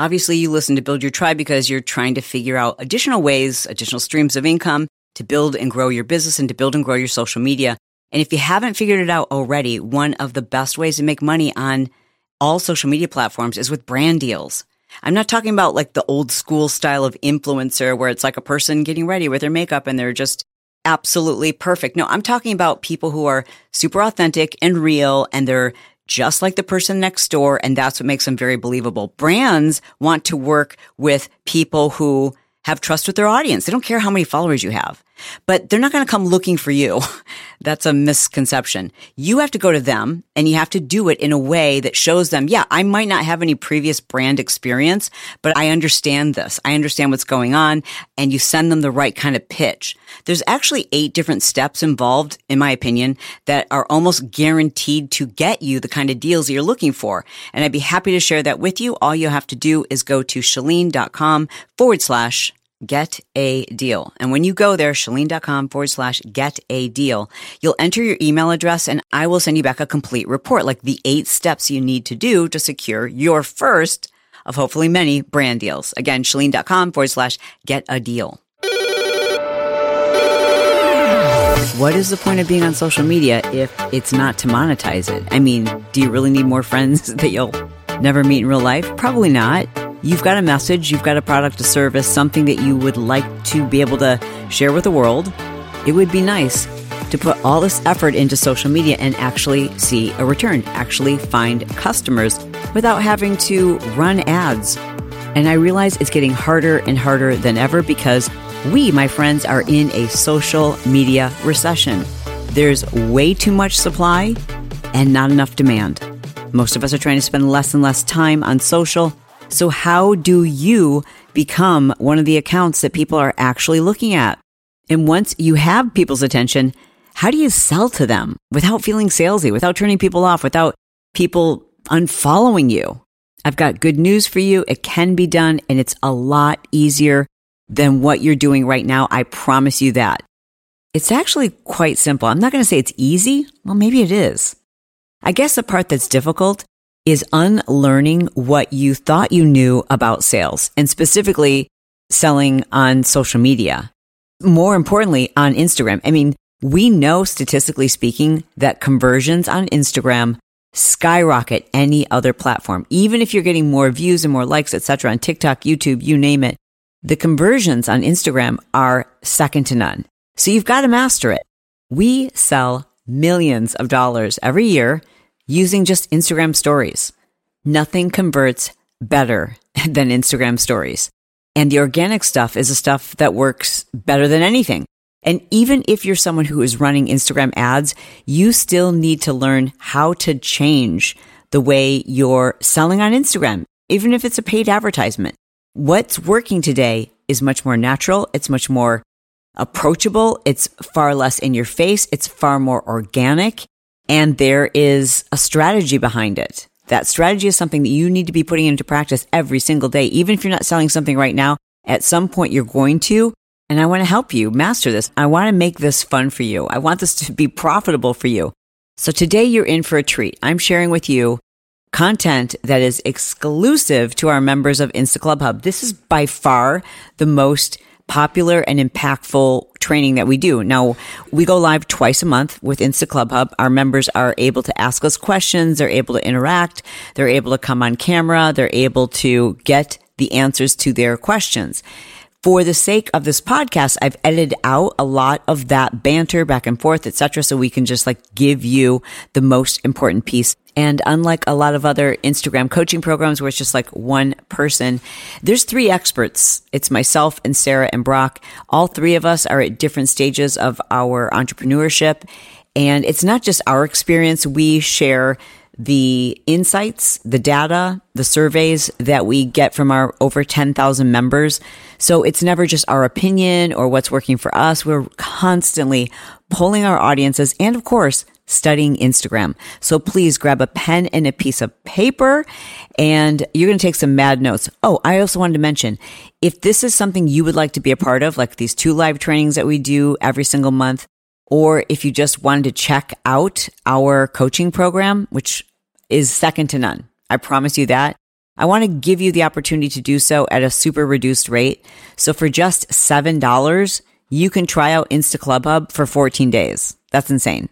Obviously, you listen to Build Your Tribe because you're trying to figure out additional ways, additional streams of income to build and grow your business and to build and grow your social media. And if you haven't figured it out already, one of the best ways to make money on all social media platforms is with brand deals. I'm not talking about like the old school style of influencer where it's like a person getting ready with their makeup and they're just absolutely perfect. No, I'm talking about people who are super authentic and real and they're just like the person next door. And that's what makes them very believable. Brands want to work with people who have trust with their audience. They don't care how many followers you have, but they're not going to come looking for you. That's a misconception. You have to go to them and you have to do it in a way that shows them, yeah, I might not have any previous brand experience, but I understand this. I understand what's going on and you send them the right kind of pitch. There's actually eight different steps involved, in my opinion, that are almost guaranteed to get you the kind of deals that you're looking for. And I'd be happy to share that with you. All you have to do is go to chalene.com forward slash get a deal. And when you go there, chalene.com forward slash get a deal, you'll enter your email address and I will send you back a complete report, like the eight steps you need to do to secure your first of hopefully many brand deals. Again, chalene.com forward slash get a deal. What is the point of being on social media if it's not to monetize it? I mean, do you really need more friends that you'll never meet in real life? Probably not. You've got a message, you've got a product, a service, something that you would like to be able to share with the world. It would be nice to put all this effort into social media and actually see a return, actually find customers without having to run ads. And I realize it's getting harder and harder than ever because we, my friends, are in a social media recession. There's way too much supply and not enough demand. Most of us are trying to spend less and less time on social so how do you become one of the accounts that people are actually looking at? And once you have people's attention, how do you sell to them without feeling salesy, without turning people off, without people unfollowing you? I've got good news for you. It can be done and it's a lot easier than what you're doing right now. I promise you that. It's actually quite simple. I'm not going to say it's easy. Well, maybe it is. I guess the part that's difficult is unlearning what you thought you knew about sales and specifically selling on social media. More importantly, on Instagram. I mean, we know statistically speaking that conversions on Instagram skyrocket any other platform. Even if you're getting more views and more likes, etc. on TikTok, YouTube, you name it, the conversions on Instagram are second to none. So you've got to master it. We sell millions of dollars every year using just Instagram stories. Nothing converts better than Instagram stories. And the organic stuff is the stuff that works better than anything. And even if you're someone who is running Instagram ads, you still need to learn how to change the way you're selling on Instagram, even if it's a paid advertisement. What's working today is much more natural. It's much more approachable. It's far less in your face. It's far more organic and there is a strategy behind it. That strategy is something that you need to be putting into practice every single day. Even if you're not selling something right now, at some point you're going to. And I want to help you master this. I want to make this fun for you. I want this to be profitable for you. So today you're in for a treat. I'm sharing with you content that is exclusive to our members of Insta Club Hub. This is by far the most popular and impactful training that we do. Now, we go live twice a month with Insta Club Hub. Our members are able to ask us questions. They're able to interact. They're able to come on camera. They're able to get the answers to their questions. For the sake of this podcast, I've edited out a lot of that banter back and forth, etc. So we can just like give you the most important piece. And unlike a lot of other Instagram coaching programs where it's just like one person, there's three experts. It's myself and Sarah and Brock. All three of us are at different stages of our entrepreneurship. And it's not just our experience. We share the insights, the data, the surveys that we get from our over 10,000 members. So it's never just our opinion or what's working for us. We're constantly polling our audiences and of course, studying Instagram. So please grab a pen and a piece of paper and you're going to take some mad notes. Oh, I also wanted to mention if this is something you would like to be a part of, like these two live trainings that we do every single month, or if you just wanted to check out our coaching program, which is second to none. I promise you that. I want to give you the opportunity to do so at a super reduced rate. So for just $7, you can try out Insta Club Hub for 14 days. That's insane.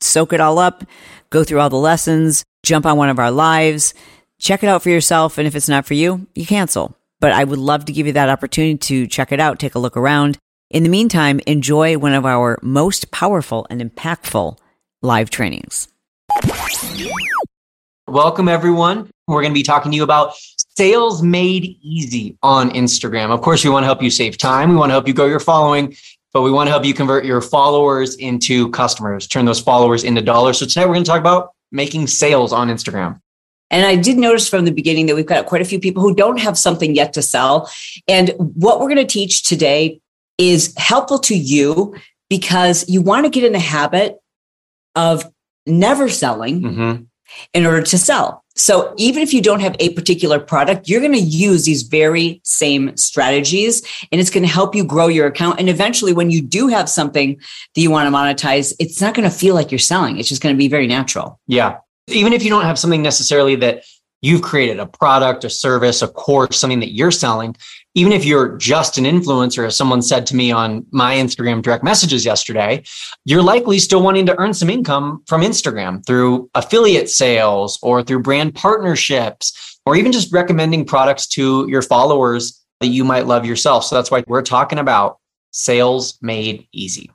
Soak it all up, go through all the lessons, jump on one of our lives, check it out for yourself. And if it's not for you, you cancel. But I would love to give you that opportunity to check it out, take a look around. In the meantime, enjoy one of our most powerful and impactful live trainings. Welcome, everyone. We're going to be talking to you about sales made easy on Instagram. Of course, we want to help you save time. We want to help you grow your following, but we want to help you convert your followers into customers, turn those followers into dollars. So tonight we're going to talk about making sales on Instagram. And I did notice from the beginning that we've got quite a few people who don't have something yet to sell. And what we're going to teach today is helpful to you because you want to get in the habit of never selling mm-hmm. In order to sell. So even if you don't have a particular product, you're going to use these very same strategies and it's going to help you grow your account. And eventually when you do have something that you want to monetize, it's not going to feel like you're selling. It's just going to be very natural. Yeah. Even if you don't have something necessarily that you've created a product, a service, a course, something that you're selling, even if you're just an influencer, as someone said to me on my Instagram direct messages yesterday, you're likely still wanting to earn some income from Instagram through affiliate sales or through brand partnerships, or even just recommending products to your followers that you might love yourself. So that's why we're talking about sales made easy.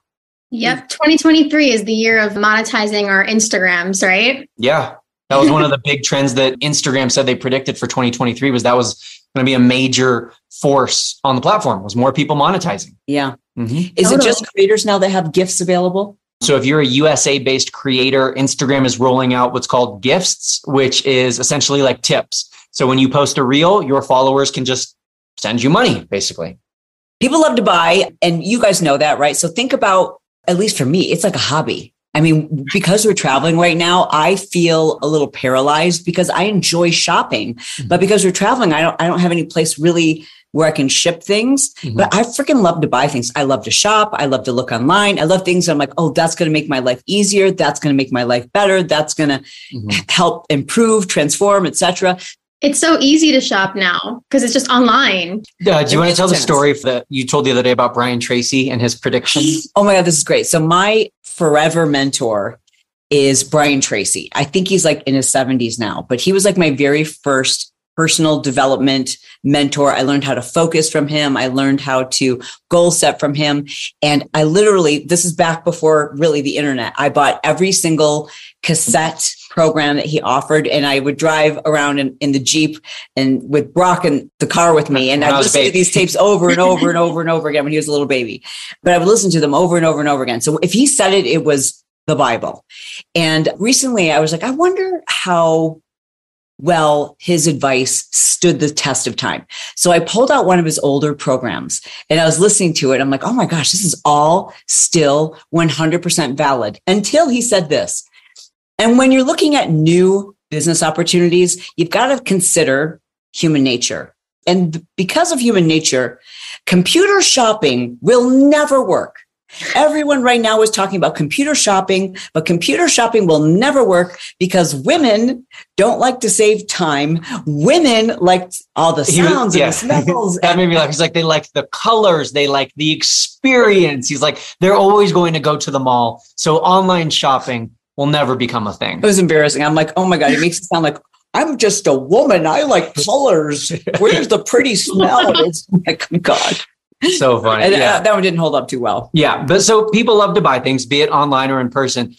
Yep. 2023 is the year of monetizing our Instagrams, right? Yeah. That was one of the big trends that Instagram said they predicted for 2023 was that was going to be a major force on the platform was more people monetizing. Yeah. Mm-hmm. Is totally. it just creators now that have gifts available? So if you're a USA based creator, Instagram is rolling out what's called gifts, which is essentially like tips. So when you post a reel, your followers can just send you money basically. People love to buy and you guys know that, right? So think about at least for me, it's like a hobby. I mean, because we're traveling right now, I feel a little paralyzed because I enjoy shopping, mm-hmm. but because we're traveling, I don't, I don't have any place really where I can ship things. Mm-hmm. But I freaking love to buy things. I love to shop. I love to look online. I love things. I'm like, oh, that's going to make my life easier. That's going to make my life better. That's going to mm-hmm. help improve, transform, etc. It's so easy to shop now because it's just online. Uh, do you want to tell sense. the story that you told the other day about Brian Tracy and his predictions? Oh my God, this is great. So, my forever mentor is Brian Tracy. I think he's like in his 70s now, but he was like my very first personal development mentor. I learned how to focus from him. I learned how to goal set from him. And I literally, this is back before really the internet. I bought every single cassette program that he offered. And I would drive around in, in the Jeep and with Brock in the car with me. And I'd listen to these tapes over and over and over and over again when he was a little baby. But I would listen to them over and over and over again. So if he said it, it was the Bible. And recently I was like, I wonder how well his advice stood the test of time. So I pulled out one of his older programs and I was listening to it. I'm like, oh my gosh, this is all still 100% valid until he said this. And when you're looking at new business opportunities, you've got to consider human nature. And because of human nature, computer shopping will never work. Everyone right now is talking about computer shopping, but computer shopping will never work because women don't like to save time. Women like all the sounds was, yeah. and the smells. that made me laugh. He's like, they like the colors, they like the experience. He's like, they're always going to go to the mall. So online shopping will never become a thing. It was embarrassing. I'm like, oh my God, it makes it sound like I'm just a woman. I like colors. Where's the pretty smell? It's like, God. So funny. And uh, that one didn't hold up too well. Yeah. But so people love to buy things, be it online or in person,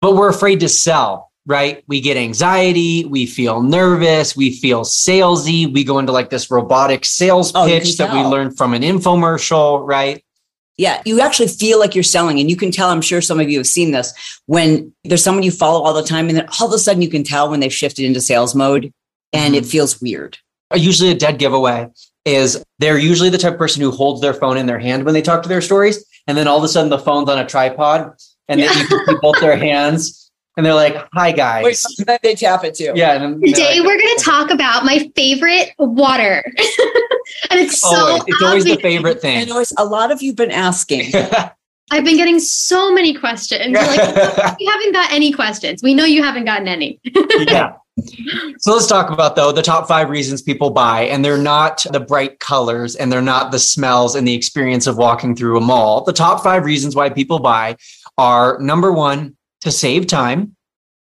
but we're afraid to sell, right? We get anxiety. We feel nervous. We feel salesy. We go into like this robotic sales oh, pitch that we learned from an infomercial, right? Yeah, you actually feel like you're selling, and you can tell. I'm sure some of you have seen this when there's someone you follow all the time, and then all of a sudden you can tell when they've shifted into sales mode, and it mm-hmm. feels weird. Uh, usually, a dead giveaway is they're usually the type of person who holds their phone in their hand when they talk to their stories, and then all of a sudden the phone's on a tripod, and then you can see both their hands, and they're like, "Hi guys." Wait, then they tap it too. yeah, and Today like, we're going to talk about my favorite water. and it's so always, it's always the obvious. favorite I thing. know it's a lot of you've been asking. I've been getting so many questions. You're like, you haven't got any questions. We know you haven't gotten any. yeah. So let's talk about though the top five reasons people buy, and they're not the bright colors and they're not the smells and the experience of walking through a mall. The top five reasons why people buy are number one, to save time,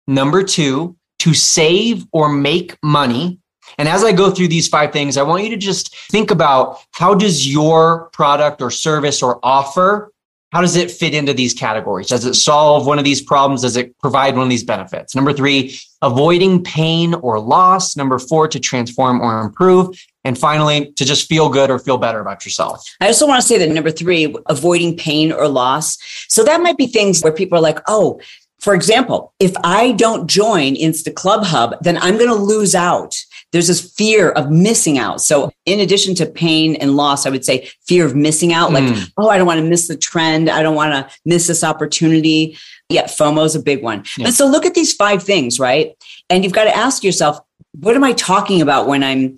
number two, to save or make money. And as I go through these five things, I want you to just think about how does your product or service or offer how does it fit into these categories? Does it solve one of these problems? Does it provide one of these benefits? Number three, avoiding pain or loss. Number four, to transform or improve. And finally, to just feel good or feel better about yourself. I also want to say that number three, avoiding pain or loss. So that might be things where people are like, oh, for example, if I don't join Insta Club Hub, then I'm going to lose out. There's this fear of missing out. So, in addition to pain and loss, I would say fear of missing out. Like, Mm. oh, I don't want to miss the trend. I don't want to miss this opportunity. Yeah, FOMO is a big one. Yeah. And so, look at these five things, right? And you've got to ask yourself, what am I talking about when I'm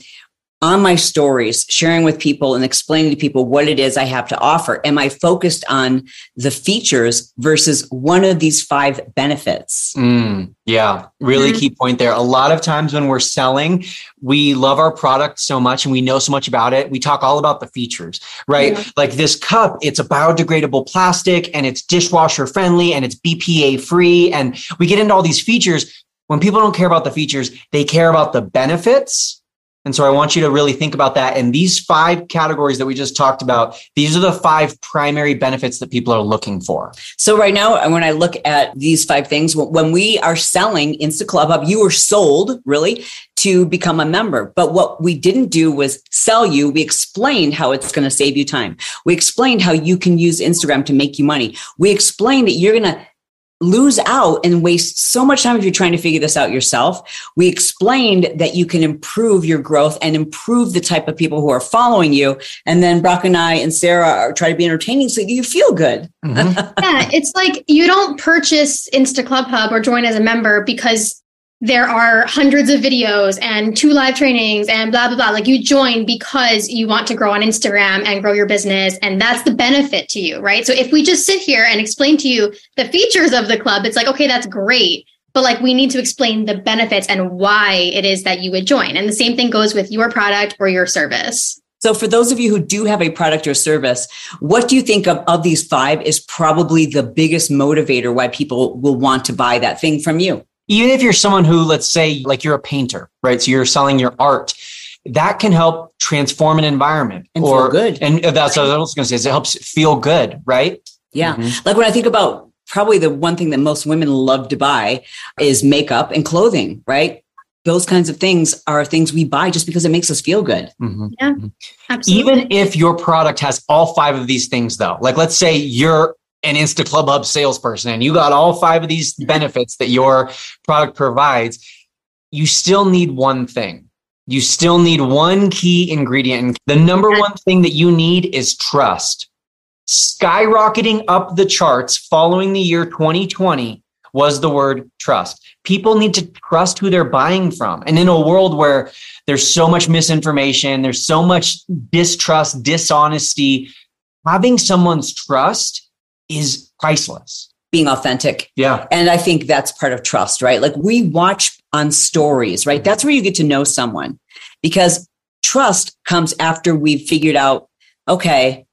on my stories, sharing with people and explaining to people what it is I have to offer? Am I focused on the features versus one of these five benefits? Mm, yeah, really Mhm. key point there. A lot of times when we're selling, we love our product so much and we know so much about it. We talk all about the features, right? Yeah. Like this cup, it's a biodegradable plastic and it's dishwasher friendly and it's BPA free. And we get into all these features. When people don't care about the features, they care about the benefits. And so I want you to really think about that. And these five categories that we just talked about, these are the five primary benefits that people are looking for. So right now, uh, when I look at these five things, when we are selling Insta Club Hub, you were sold really to become a member. But what we didn't do was sell you. We explained how it's going to save you time. We explained how you can use Instagram to make you money. We explained that you're going to lose out and waste so much time if you're trying to figure this out yourself. We explained that you can improve your growth and improve the type of people who are following you. And then Brock and I and Sarah are trying to be entertaining so that you feel good. Mhm. yeah, it's like you don't purchase Insta Club Hub or join as a member because there are hundreds of videos and two live trainings and blah blah blah. Like you join because you want to grow on Instagram and grow your business, and that's the benefit to you, right? So if we just sit here and explain to you the features of the club, it's like okay, that's great. But like we need to explain the benefits and why it is that you would join. And the same thing goes with your product or your service. So, for those of you who do have a product or service, what do you think of, of these five is probably the biggest motivator why people will want to buy that thing from you? Even if you're someone who let's say like you're a painter right so you're selling your art that can help transform an environment And feel good. and that's what i was going to say is it helps feel good right Yeah. Mhm. Like when I think about probably the one thing that most women love to buy is makeup and clothing, right? Those kinds of things are things we buy just because it makes us feel good. Mhm. Absolutely. even if your product has all five of these things though like let's say you're an insta club hub salesperson and you got all five of these benefits that your product provides you still need one thing you still need one key ingredient and the number one thing that you need is trust skyrocketing up the charts following the year 2020 was the word trust. People need to trust who they're buying from. And in a world where there's so much misinformation, there's so much distrust, dishonesty, having someone's trust is priceless. Being authentic. Yeah. And I think that's part of trust, right? Like we watch on stories, right? Mm-hmm. That's where you get to know someone because trust comes after we've figured out, okay,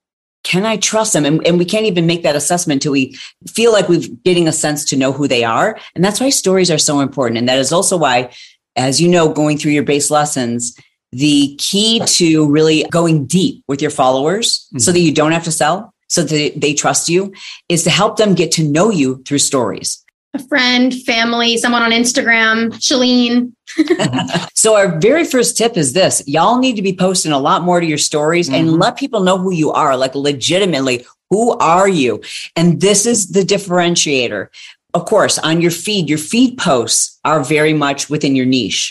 can I trust them? And, and we can't even make that assessment until we feel like we're getting a sense to know who they are. And that's why stories are so important. And that is also why, as you know, going through your base lessons, the key to really going deep with your followers so mm-hmm. that you don't have to sell, so that they trust you, is to help them get to know you through stories. a friend, family, someone on Instagram, Chalene. So our very first tip is this. Y'all need to be posting a lot more to your stories and Mhm. let people know who you are, like legitimately Who are you? And this is the differentiator. Of course, on your feed, your feed posts are very much within your niche,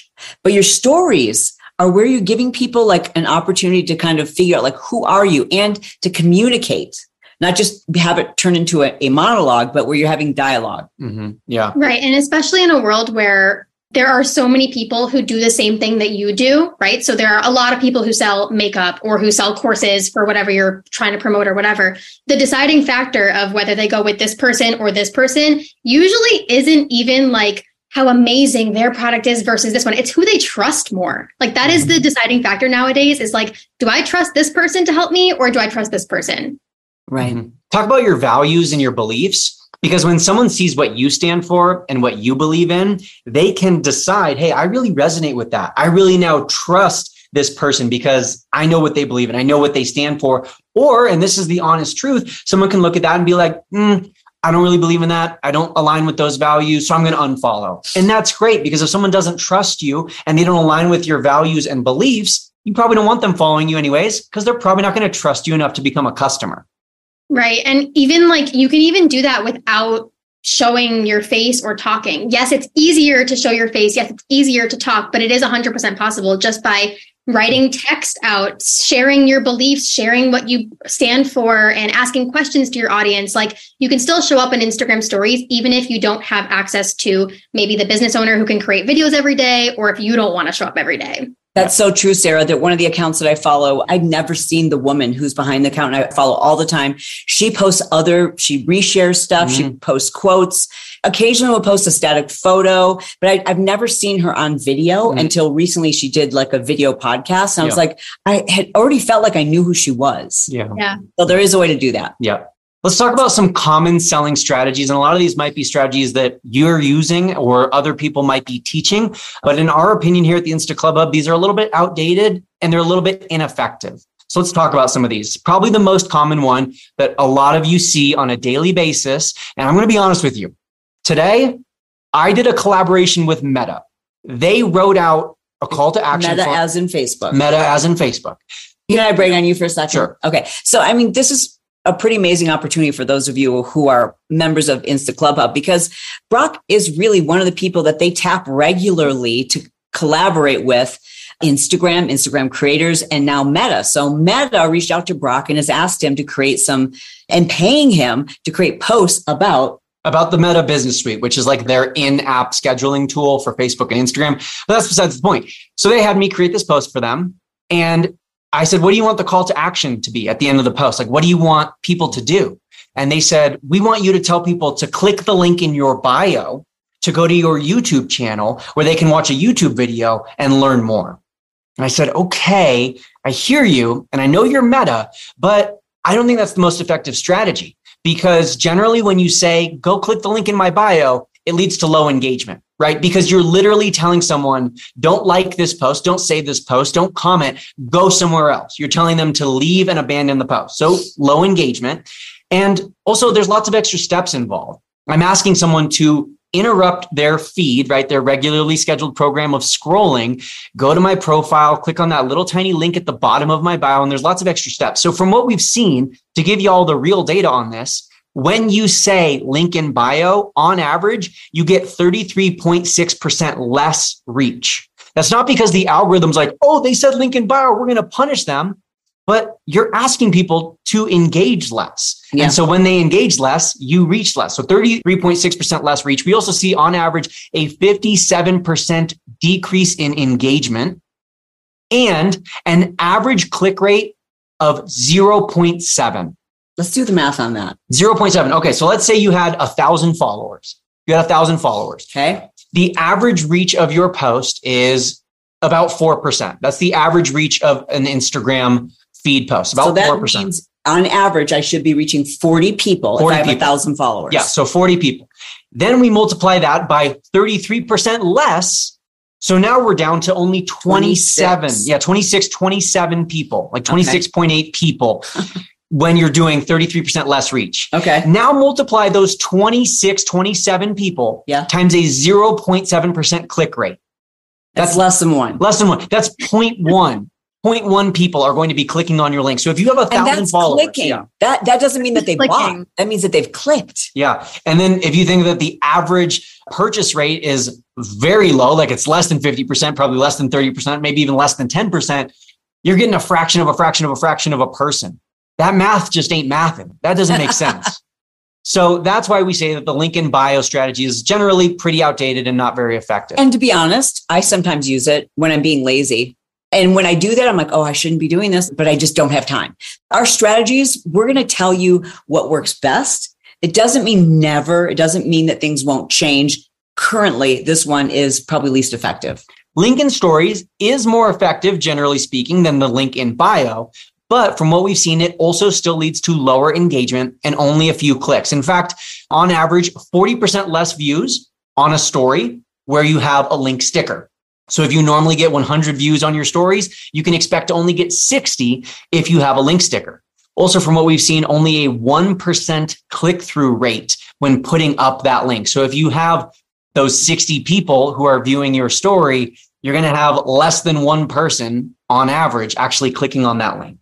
but your stories are where you're giving people like an opportunity to kind of figure out like who are you and to communicate not just have it turn into a, a monologue but where you're having dialog mm-hmm. yeah right and especially in a world where there are so many people who do the same thing that you do, right? So there are a lot of people who sell makeup or who sell courses for whatever you're trying to promote or whatever. The deciding factor of whether they go with this person or this person usually isn't even like how amazing their product is versus this one. It's who they trust more. Like that is the mm-hmm. deciding factor nowadays is like, do I trust this person to help me or do I trust this person? Right. Mm-hmm. Talk about your values and your beliefs. Because when someone sees what you stand for and what you believe in, they can decide, hey, I really resonate with that. I really now trust this person because I know what they believe and I know what they stand for. Or, and this is the honest truth, someone can look at that and be like, mm, I don't really believe in that. I don't align with those values. So I'm going to unfollow. And that's great because if someone doesn't trust you and they don't align with your values and beliefs, you probably don't want them following you anyways because they're probably not going to trust you enough to become a customer. Right. And even like you can even do that without showing your face or talking. Yes, it's easier to show your face. Yes, it's easier to talk, but it is 100% possible just by writing text out, sharing your beliefs, sharing what you stand for, and asking questions to your audience. Like you can still show up in Instagram stories, even if you don't have access to maybe the business owner who can create videos every day, or if you don't want to show up every day. That's so true, Sarah. That one of the accounts that I follow, I've never seen the woman who's behind the account and I follow all the time. She posts other, she reshares stuff, mm-hmm. she posts quotes. Occasionally will post a static photo, but I, have never seen her on video mm-hmm. until recently she did like a video podcast. And I was like, I had already felt like I knew who she was. Yeah. Yeah. So there is a way to do that. Yeah. Let's talk about some common selling strategies. And a lot of these might be strategies that you're using or other people might be teaching. But in our opinion here at the Insta Club Hub, these are a little bit outdated and they're a little bit ineffective. So let's talk about some of these. Probably the most common one that a lot of you see on a daily basis. And I'm going to be honest with you. Today, I did a collaboration with Meta. They wrote out a call to action. Meta for, as in Facebook. Meta as in Facebook. Can I break on you for a second? Sure. Okay. So, I mean, this is a pretty amazing opportunity for those of you who are members of Insta Club Hub because Brock is really one of the people that they tap regularly to collaborate with Instagram, Instagram creators, and now Meta. So Meta reached out to Brock and has asked him to create some and paying him to create posts about about the Meta Business Suite, which is like their in-app scheduling tool for Facebook and Instagram. But that's besides the point. So they had me create this post for them. And I said, what do you want the call to action to be at the end of the post? Like, what do you want people to do? And they said, we want you to tell people to click the link in your bio to go to your YouTube channel where they can watch a YouTube video and learn more. And I said, okay, I hear you and I know you're meta, but I don't think that's the most effective strategy because generally when you say, go click the link in my bio, it leads to low engagement right? Because you're literally telling someone, don't like this post, don't save this post, don't comment, go somewhere else. You're telling them to leave and abandon the post. So low engagement. And also, there's lots of extra steps involved. I'm asking someone to interrupt their feed, right? Their regularly scheduled program of scrolling, go to my profile, click on that little tiny link at the bottom of my bio, and there's lots of extra steps. So, from what we've seen, to give you all the real data on this, when you say link in bio, on average, you get 33.6% less reach. That's not because the algorithm's like, oh, they said link in bio, we're going to punish them. But you're asking people to engage less. Yeah. And so when they engage less, you reach less. So 33.6% less reach. We also see on average a 57% decrease in engagement and an average click rate of 0.7. Let's do the math on that. 0.7. Okay. So let's say you had a thousand followers. You had a thousand followers. Okay. The average reach of your post is about 4%. That's the average reach of an Instagram feed post, about so that 4%. Means on average, I should be reaching 40 people 40 if I have a thousand followers. Yeah. So 40 people. Then we multiply that by 33% less. So now we're down to only 27. 26. Yeah, 26, 27 people, like 26.8 okay. people when you're doing 33% less reach. Okay. Now multiply those 26, 27 people yeah. times a 0.7% click rate. That's, That's less than one. Less than one. That's 0.1. 0.1 people are going to be clicking on your link. So if you have a And thousand that's followers, clicking. yeah, That that doesn't mean that they bought. That means that they've clicked. yeah. And then if you think that the average purchase rate is very low, like it's less than 50%, probably less than 30%, maybe even less than 10%, you're getting a fraction of a fraction of a fraction of a person. That math just ain't mathing. That doesn't make sense. So that's why we say that the link in bio strategy is generally pretty outdated and not very effective. And to be honest, I sometimes use it when I'm being lazy. And when I do that, I'm like, oh, I shouldn't be doing this, but I just don't have time. Our strategies, we're going to tell you what works best. It doesn't mean never. It doesn't mean that things won't change. Currently, this one is probably least effective. Link in stories is more effective, generally speaking, than the link in bio. But from what we've seen, it also still leads to lower engagement and only a few clicks. In fact, on average, 40% less views on a story where you have a link sticker. So if you normally get 100 views on your stories, you can expect to only get 60 if you have a link sticker. Also, from what we've seen, only a 1% click through rate when putting up that link. So if you have those 60 people who are viewing your story, you're going to have less than one person on average actually clicking on that link.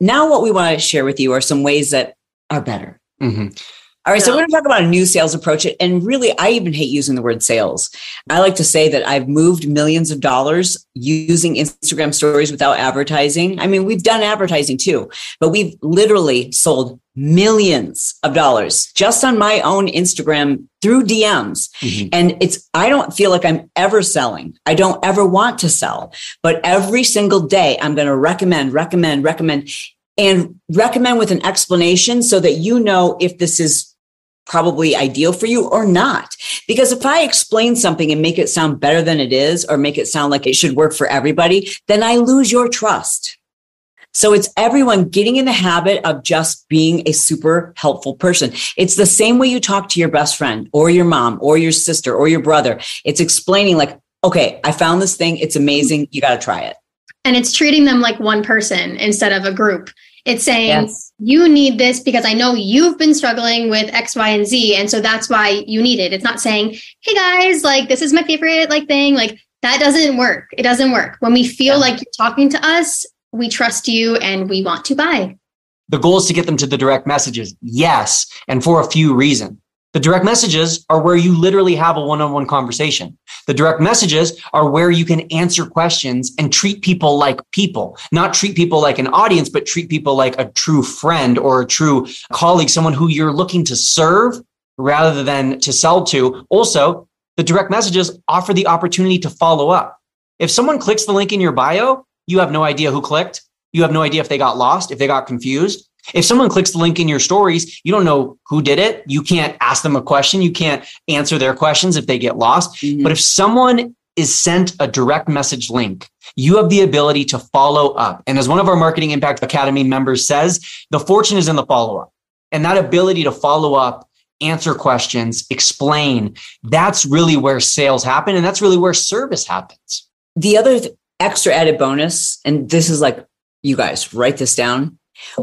Now, what we want to share with you are some ways that are better. Mhm. All right, so we're going to talk about a new sales approach. And really, I even hate using the word sales. I like to say that I've moved millions of dollars using Instagram stories without advertising. I mean, we've done advertising too, but we've literally sold millions of dollars just on my own Instagram through DMs. Mhm. And it's, I don't feel like I'm ever selling. I don't ever want to sell, but every single day I'm going to recommend, recommend, recommend, and recommend with an explanation so that you know if this is probably ideal for you or not. Because if I explain something and make it sound better than it is, or make it sound like it should work for everybody, then I lose your trust. So it's everyone getting in the habit of just being a super helpful person. It's the same way you talk to your best friend or your mom or your sister or your brother. It's explaining like, okay, I found this thing. It's amazing. You got to try it. and it's treating them like one person instead of a group. It's saying Yes. you need this because I know you've been struggling with X, Y, and Z, and so that's why you need it. It's not saying, "Hey guys, like this is my favorite like thing." Like that doesn't work. It doesn't work. When we feel Yeah. like you're talking to us, we trust you and we want to buy. The goal is to get them to the direct messages. Yes. And for a few reasons. The direct messages are where you literally have a one on one conversation. The direct messages are where you can answer questions and treat people like people, not treat people like an audience, but treat people like a true friend or a true colleague, someone who you're looking to serve rather than to sell to. Also, the direct messages offer the opportunity to follow up. If someone clicks the link in your bio, you have no idea who clicked. You have no idea if they got lost, if they got confused. If someone clicks the link in your stories, you don't know who did it. You can't ask them a question. You can't answer their questions if they get lost. Mm-hmm. But if someone is sent a direct message link, you have the ability to follow up. And as one of our Marketing Impact Academy members says, the fortune is in the follow up. And that ability to follow up, answer questions, explain, that's really where sales happen. And that's really where service happens. The other th- extra added bonus, and this is like, you guys write this down.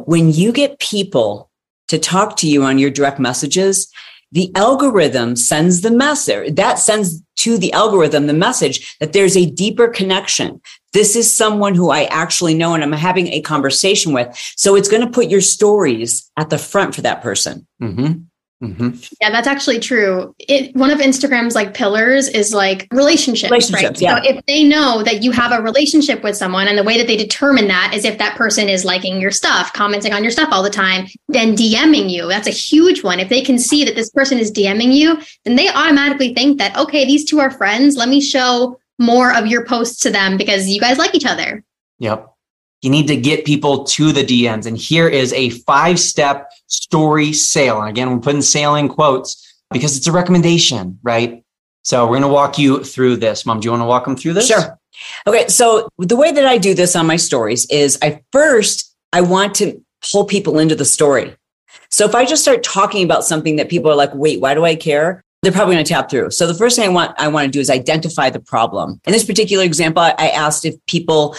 When you get people to talk to you on your direct messages, the algorithm sends the message that sends to the algorithm the message that there's a deeper connection. This is someone who I actually know and I'm having a conversation with. So it's going to put your stories at the front for that person. Mm-hmm. Mm-hmm. Yeah, that's actually true. It one of Instagram's like pillars is like relationships. Relationships, right? yeah. So if they know that you have a relationship with someone, and the way that they determine that is if that person is liking your stuff, commenting on your stuff all the time, then DMing you. That's a huge one. If they can see that this person is DMing you, then they automatically think that okay, these two are friends. Let me show more of your posts to them because you guys like each other. Yep. You need to get people to the DMs. And here is a five step story sale. And again, we're putting sale in quotes because it's a recommendation, right? So we're going to walk you through this. Mom, do you want to walk them through this? Sure. Okay. So the way that I do this on my stories is I first, I want to pull people into the story. So if I just start talking about something that people are like, wait, why do I care? They're probably going to tap through. So the first thing I want, I want to do is identify the problem. In this particular example, I asked if people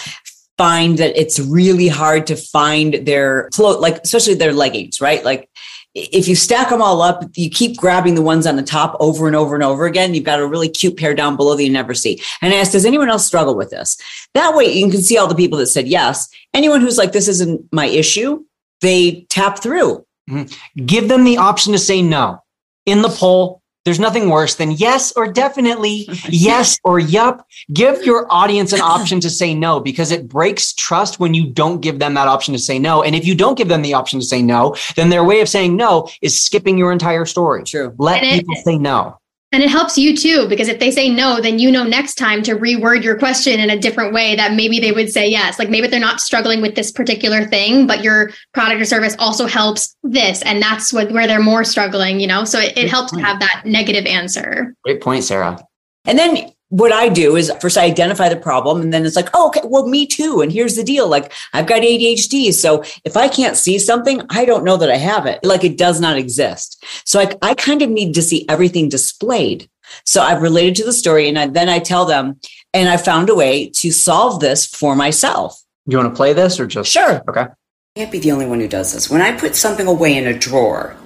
find that it's really hard to find their clothes, like especially their leggings, right? Like if you stack them all up, you keep grabbing the ones on the top over and over and over again. You've got a really cute pair down below that you never see. And I asked, does anyone else struggle with this? That way you can see all the people that said yes. Anyone who's like, this isn't my issue, they tap through. Mm-hmm. Give them the option to say no. In the poll, there's nothing worse than yes or definitely, yes or yup. Give your audience an option to say no because it breaks trust when you don't give them that option to say no. And if you don't give them the option to say no, then their way of saying no is skipping your entire story. True. Let people say no. And it helps you too, because if they say no, then you know next time to reword your question in a different way that maybe they would say yes. Like maybe they're not struggling with this particular thing, but your product or service also helps this. And that's what, where they're more struggling, you know? So it, it helps to have that negative answer. Great point, Sarah. And then what I do is first I identify the problem and then it's like, oh, okay, well, me too. And here's the deal. Like I've got ADHD. So if I can't see something, I don't know that I have it. Like it does not exist. So I, I kind of need to see everything displayed. So I've related to the story and I, then I tell them, and I found a way to solve this for myself. You want to play this or just? Sure. Okay. I can't be the only one who does this. When I put something away in a drawer,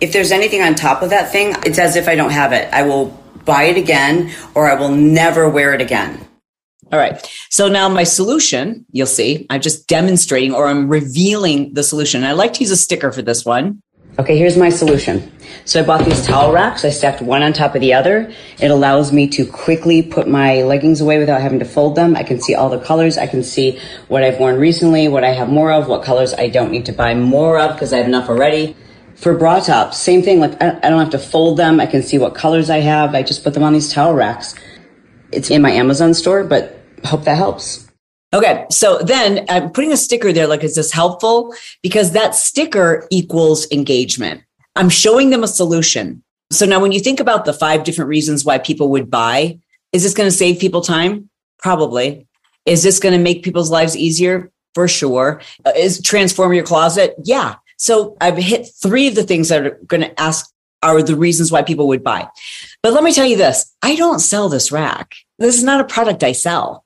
if there's anything on top of that thing, it's as if I don't have it. I will buy it again or I will never wear it again. All right. So now my solution, you'll see, I'm just demonstrating or I'm revealing the solution. I like to use a sticker for this one. Okay, here's my solution. So I bought these towel racks. I stacked one on top of the other. It allows me to quickly put my leggings away without having to fold them. I can see all the colors. I can see what I've worn recently, what I have more of, what colors I don't need to buy more of because I have enough already. For bra tops, same thing. Like I don't have to fold them. I can see what colors I have. I just put them on these towel racks. It's in my Amazon store, but hope that helps. Okay. So then I'm putting a sticker there. Like, is this helpful? Because that sticker equals engagement. I'm showing them a solution. So now when you think about the five different reasons why people would buy, is this going to save people time? Probably. Is this going to make people's lives easier? For sure. Uh, is transform your closet? Yeah. So I've hit three of the things that are going to ask are the reasons why people would buy. But let me tell you this I don't sell this rack. This is not a product I sell.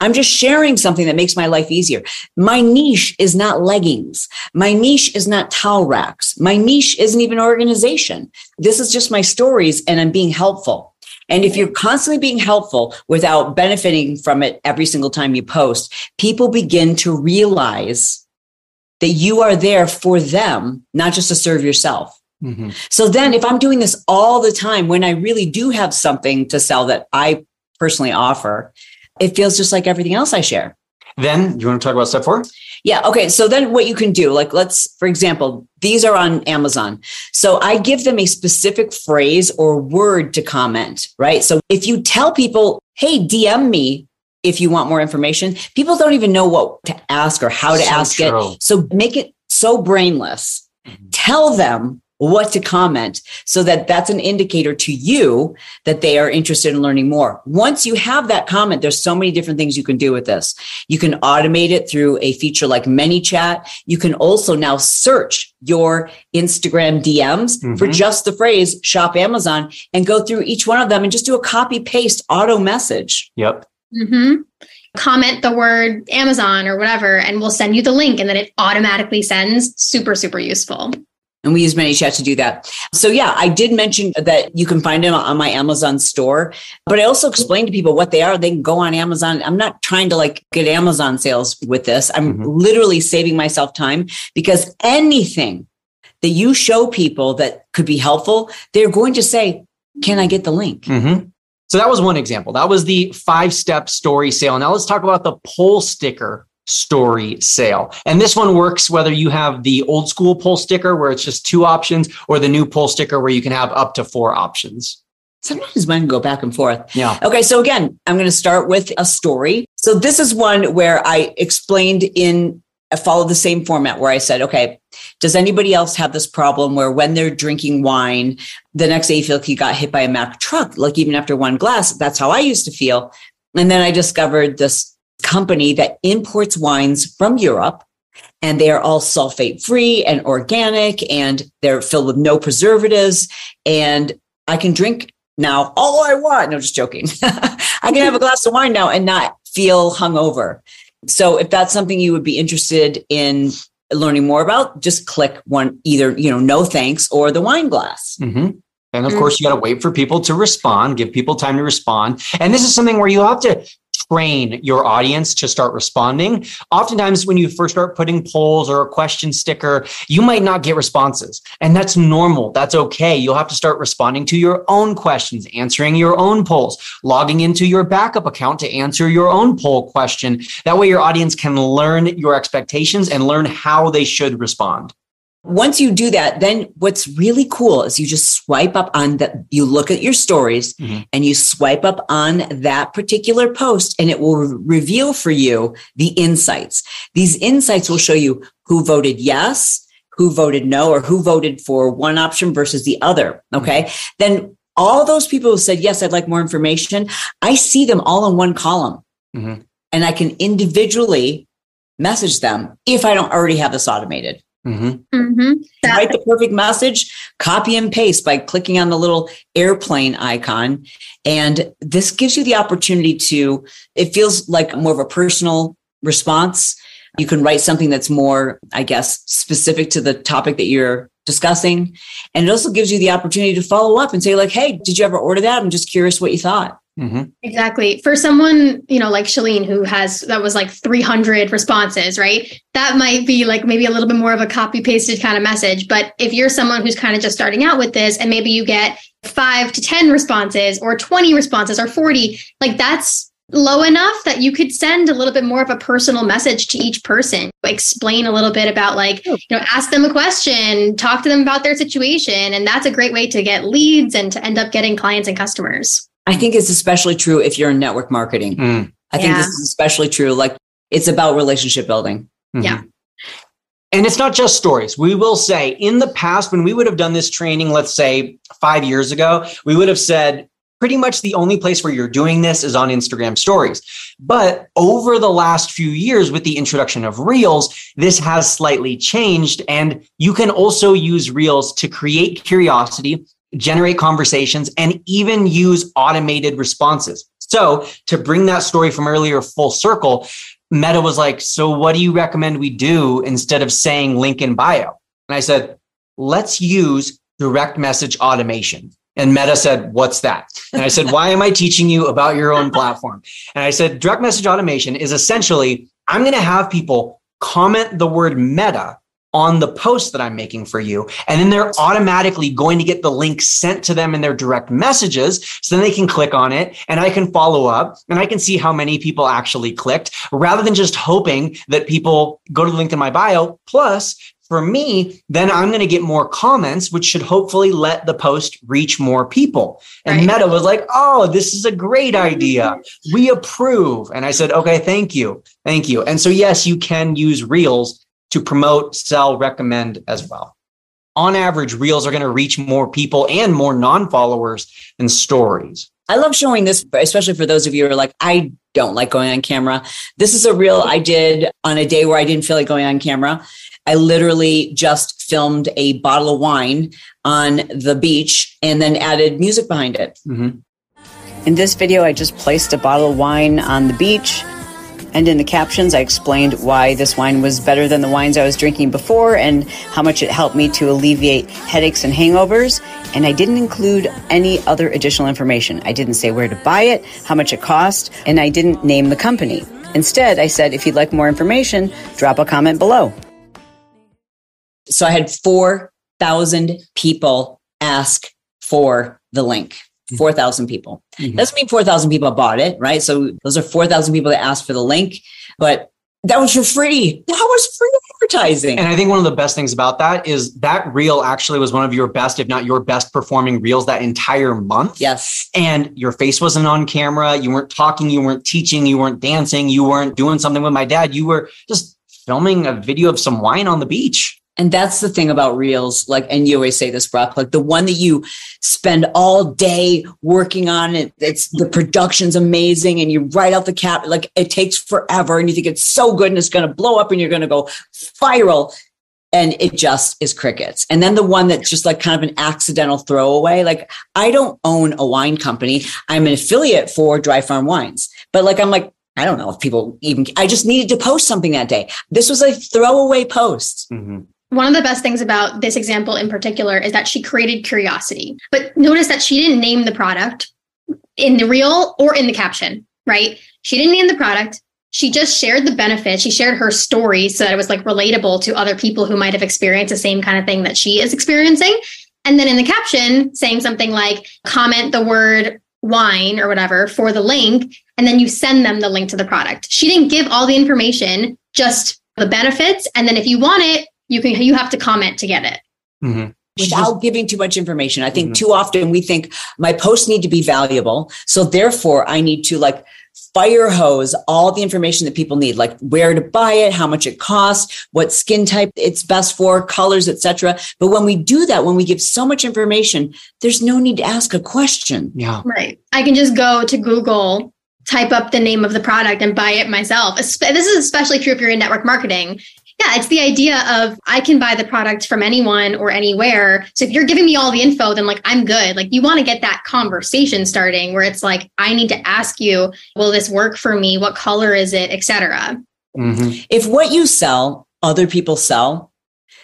I'm just sharing something that makes my life easier. My niche is not leggings. My niche is not towel racks. My niche isn't even organization. This is just my stories and I'm being helpful. And if you're constantly being helpful without benefiting from it every single time you post, people begin to realize that you are there for them, not just to serve yourself. Mm-hmm. So then if I'm doing this all the time, when I really do have something to sell that I personally offer, it feels just like everything else I share. Then you want to talk about step four? Yeah. Okay. So then what you can do, like let's, for example, these are on Amazon. So I give them a specific phrase or word to comment, right? So if you tell people, Hey, DM me if you want more information. People don't even know what to ask or how to so ask true. it. So make it so brainless. Mm-hmm. Tell them what to comment so that that's an indicator to you that they are interested in learning more. Once you have that comment, there's so many different things you can do with this. You can automate it through a feature like ManyChat. You can also now search your Instagram DMs mm-hmm. for just the phrase shop Amazon and go through each one of them and just do a copy paste auto message. Yep. Mm-hmm. Comment the word Amazon or whatever, and we'll send you the link, and then it automatically sends. Super, super useful. And we use ManyChat to do that. So yeah, I did mention that you can find them on my Amazon store, but I also explained to people what they are. They can go on Amazon. I'm not trying to like get Amazon sales with this. I'm mm-hmm. literally saving myself time because anything that you show people that could be helpful, they're going to say, can I get the link? Mm-hmm. So that was one example. That was the five step story sale. Now let's talk about the poll sticker story sale. And this one works whether you have the old school poll sticker where it's just two options or the new poll sticker where you can have up to four options. Sometimes mine go back and forth. Yeah. Okay. So again, I'm going to start with a story. So this is one where I explained in I the same format where I said, okay, does anybody else have this problem where when they're drinking wine, the next day you feel like you got hit by a Mack truck? Like even after one glass, that's how I used to feel. And then I discovered this company that imports wines from Europe and they are all sulfate free and organic and they're filled with no preservatives. And I can drink now all I want. No, just joking. I can have a glass of wine now and not feel hungover. So if that's something you would be interested in learning more about, just click one either, you know, no thanks or the wine glass. Mm-hmm. And of Mm. course, you got to wait for people to respond, give people time to respond. And this is something where you have to train your audience to start responding. Oftentimes, when you first start putting polls or a question sticker, you might not get responses. And that's normal. That's okay. You'll have to start responding to your own questions, answering your own polls, logging into your backup account to answer your own poll question. That way, your audience can learn your expectations and learn how they should respond. Once you do that, then what's really cool is you just swipe up on that. you look at your stories Mhm. and you swipe up on that particular post and it will reveal for you the insights. These insights will show you who voted yes, who voted no, or who voted for one option versus the other. Okay. Then all those people who said, yes, I'd like more information. I see them all in one column Mhm. and I can individually message them if I don't already have this automated Mhm. Mm-hmm. That, write the perfect message, copy and paste by clicking on the little airplane icon. And this gives you the opportunity to, it feels like more of a personal response. You can write something that's more, I guess, specific to the topic that you're discussing. And it also gives you the opportunity to follow up and say, like, hey, did you ever order that? I'm just curious what you thought. Mhm. Exactly. For someone, you know, like Chalene, who has that was like 300 responses, right? That might be like maybe a little bit more of a copy pasted kind of message. But if you're someone who's kind of just starting out with this and maybe you get five to 10 responses or 20 responses or 40, like that's low enough that you could send a little bit more of a personal message to each person. Explain a little bit about like, you know, ask them a question, talk to them about their situation. And that's a great way to get leads and to end up getting clients and customers. I think it's especially true if you're in network marketing. Mm. I think Yeah. this is especially true. Like it's about relationship building. Yeah. Mhm. And it's not just stories. We will say in the past, when we would have done this training, let's say five years ago, we would have said pretty much the only place where you're doing this is on Instagram stories. But over the last few years, with the introduction of Reels, this has slightly changed. And you can also use Reels to create curiosity, generate conversations, and even use automated responses. So to bring that story from earlier full circle, Meta was like, So what do you recommend we do instead of saying link in bio? And I said, Let's use direct message automation. And Meta said, What's that? And I said, Why am I teaching you about your own platform? And I said, Direct message automation is essentially, I'm going to have people comment the word meta on the post that I'm making for you. And then they're automatically going to get the link sent to them in their direct messages. So then they can click on it and I can follow up and I can see how many people actually clicked rather than just hoping that people go to the link in my bio. Plus, for me, then I'm going to get more comments, which should hopefully let the post reach more people. And Right. Meta was like, oh, this is a great idea. We approve. And I said, okay, thank you. Thank you. And so, yes, you can use Reels to promote, sell, recommend as well. On average, Reels are going to reach more people and more non followers than stories. I love showing this, especially for those of you who are like, I don't like going on camera. This is a reel I did on a day where I didn't feel like going on camera. I literally just filmed a bottle of wine on the beach and then added music behind it. Mhm. In this video, I just placed a bottle of wine on the beach. And in the captions, I explained why this wine was better than the wines I was drinking before and how much it helped me to alleviate headaches and hangovers. And I didn't include any other additional information. I didn't say where to buy it, how much it cost, and I didn't name the company. Instead, I said, if you'd like more information, drop a comment below. So I had 4,000 people ask for the link. 4,000 people. Mhm. Doesn't mean 4,000 people bought it, right? So those are 4,000 people that asked for the link, but that was for free. That was free advertising. And I think one of the best things about that is that reel actually was one of your best, if not your best performing reels that entire month. yes. And your face wasn't on camera. You weren't talking. You weren't teaching. You weren't dancing. You weren't doing something with my dad. You were just filming a video of some wine on the beach. And that's the thing about reels, like, and you always say this, Brock, like the one that you spend all day working on it. It's the production's amazing and you write out the cap, like it takes forever and you think it's so good and it's going to blow up and you're going to go viral. And it just is crickets. And then the one that's just like kind of an accidental throwaway. Like I don't own a wine company. I'm an affiliate for Dry Farm Wines, but like I'm like, I don't know if people even, I just needed to post something that day. This was a throwaway post. Mm-hmm. One of the best things about this example in particular is that she created curiosity. But notice that she didn't name the product in the reel or in the caption, right? She didn't name the product. She just shared the benefits. She shared her story so that it was like relatable to other people who might have experienced the same kind of thing that she is experiencing. And then in the caption, saying something like, comment the word wine or whatever for the link. And then you send them the link to the product. She didn't give all the information, just the benefits. And then if you want it, you can, you have to comment to get it. Mm-hmm. Without giving too much information. I think mm-hmm. too often we think my posts need to be valuable. So therefore I need to like fire hose all the information that people need like where to buy it how much it costs what skin type it's best for colors etc but when we do that when we give so much information there's no need to ask a question yeah right i can just go to google type up the name of the product and buy it myself this is especially true if you're in network marketing yeah, it's the idea of I can buy the product from anyone or anywhere. So if you're giving me all the info, then like I'm good. Like you want to get that conversation starting where it's like, I need to ask you, will this work for me? What color is it, etc. Mm-hmm. If what you sell, other people sell,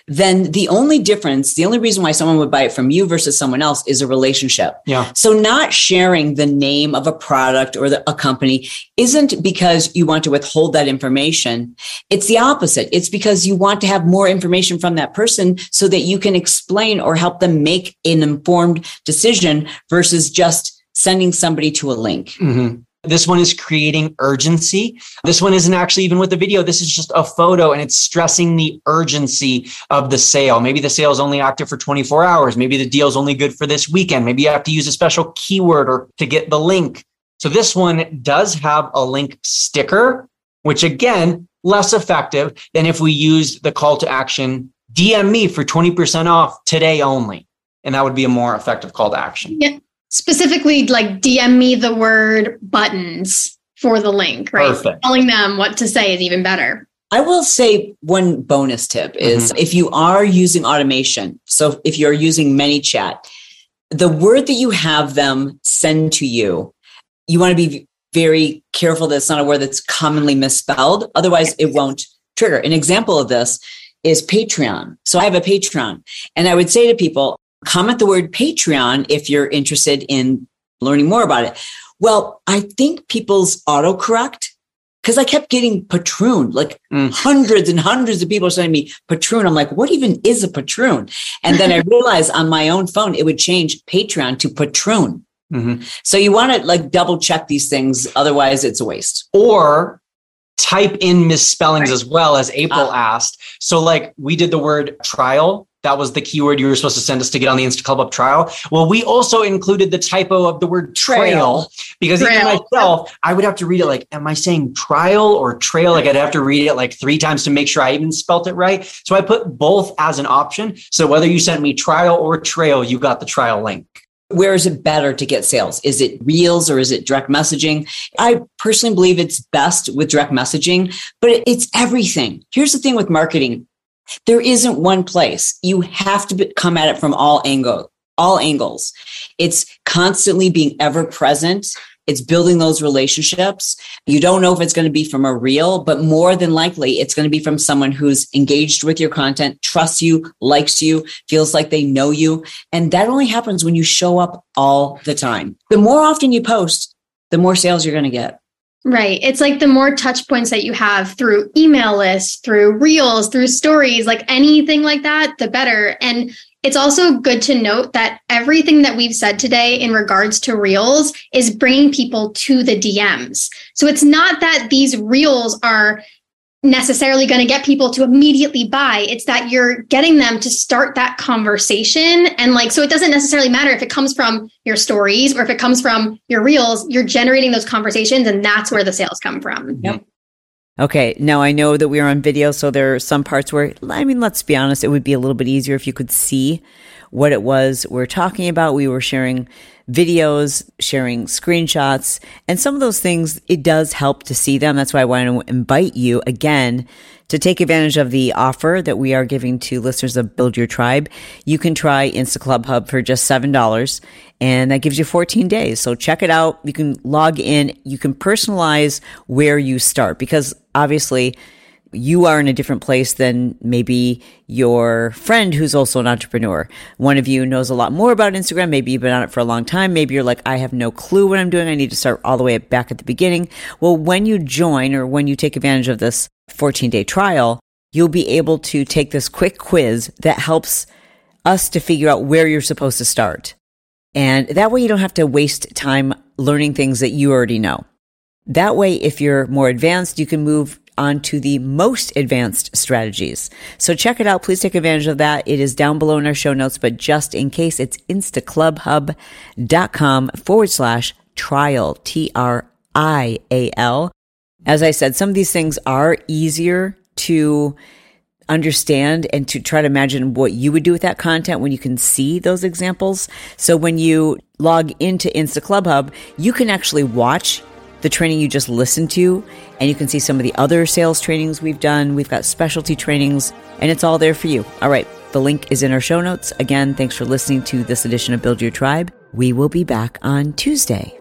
then the only difference, the only reason why someone would buy it from you versus someone else is a relationship. Yeah. So not sharing the name of a product or the, a company isn't because you want to withhold that information. It's the opposite. It's because you want to have more information from that person so that you can explain or help them make an informed decision versus just sending somebody to a link. Mm-hmm. This one is creating urgency. This one isn't actually even with the video. This is just a photo and it's stressing the urgency of the sale. Maybe the sale is only active for 24 hours. Maybe the deal is only good for this weekend. Maybe you have to use a special keyword or to get the link. So this one does have a link sticker, which again, less effective than if we used the call to action DM me for 20% off today only. And that would be a more effective call to action. Yeah specifically like DM me the word buttons for the link, right? Perfect. Telling them what to say is even better. I will say one bonus tip is mm-hmm. if you are using automation, so if you're using ManyChat, the word that you have them send to you, you want to be very careful that it's not a word that's commonly misspelled. Otherwise, it won't trigger. An example of this is Patreon. So I have a Patreon, and I would say to people, comment the word Patreon if you're interested in learning more about it. Well, I think people's autocorrect, because I kept getting patroon, like mm. hundreds and hundreds of people sending me patroon. I'm like, what even is a patroon? And then I realized on my own phone, it would change Patreon to patroon. Mm-hmm. So you want to like double check these things. Otherwise it's a waste. Or type in misspellings right. as well as April uh, asked. So like we did the word trial that was the keyword you were supposed to send us to get on the Insta Club Hub trial. Well, we also included the typo of the word trail, trail. because trail. even myself, I would have to read it like, am I saying trial or trail? Like I'd have to read it like three times to make sure I even spelt it right. So I put both as an option. So whether you sent me trial or trail, you got the trial link. Where is it better to get sales? Is it reels or is it direct messaging? I personally believe it's best with direct messaging, but it's everything. Here's the thing with marketing there isn't one place. You have to come at it from all angle, all angles. It's constantly being ever present. It's building those relationships. You don't know if it's going to be from a real, but more than likely it's going to be from someone who's engaged with your content, trusts you, likes you, feels like they know you. And that only happens when you show up all the time. The more often you post, the more sales you're going to get. Right. It's like the more touch points that you have through email lists, through reels, through stories, like anything like that, the better. And it's also good to note that everything that we've said today in regards to reels is bringing people to the DMs. So it's not that these reels are necessarily going to get people to immediately buy. It's that you're getting them to start that conversation. And like, so it doesn't necessarily matter if it comes from your stories or if it comes from your reels, you're generating those conversations and that's where the sales come from. Yep. Okay. Now I know that we are on video, so there are some parts where, I mean, let's be honest, it would be a little bit easier if you could see what it was we're talking about. We were sharing videos, sharing screenshots, and some of those things, it does help to see them. That's why I want to invite you again To take advantage of the offer that we are giving to listeners of Build Your Tribe, you can try Insta Club Hub for just $7 and that gives you 14 days. So check it out. You can log in. You can personalize where you start because obviously you are in a different place than maybe your friend who's also an entrepreneur. One of you knows a lot more about Instagram. Maybe you've been on it for a long time. Maybe you're like, I have no clue what I'm doing. I need to start all the way back at the beginning. Well, when you join or when you take advantage of this 14 day trial, you'll be able to take this quick quiz that helps us to figure out where you're supposed to start. And that way you don't have to waste time learning things that you already know. That way, if you're more advanced, you can move on to the most advanced strategies. So check it out. Please take advantage of that. It is down below in our show notes, but just in case, it's instaclubhub.com forward slash trial, T R I A L. As I said, some of these things are easier to understand and to try to imagine what you would do with that content when you can see those examples. So when you log into Insta Club Hub, you can actually watch the training you just listened to and you can see some of the other sales trainings we've done. We've got specialty trainings and it's all there for you. All right. The link is in our show notes. Again, thanks for listening to this edition of Build Your Tribe. We will be back on Tuesday.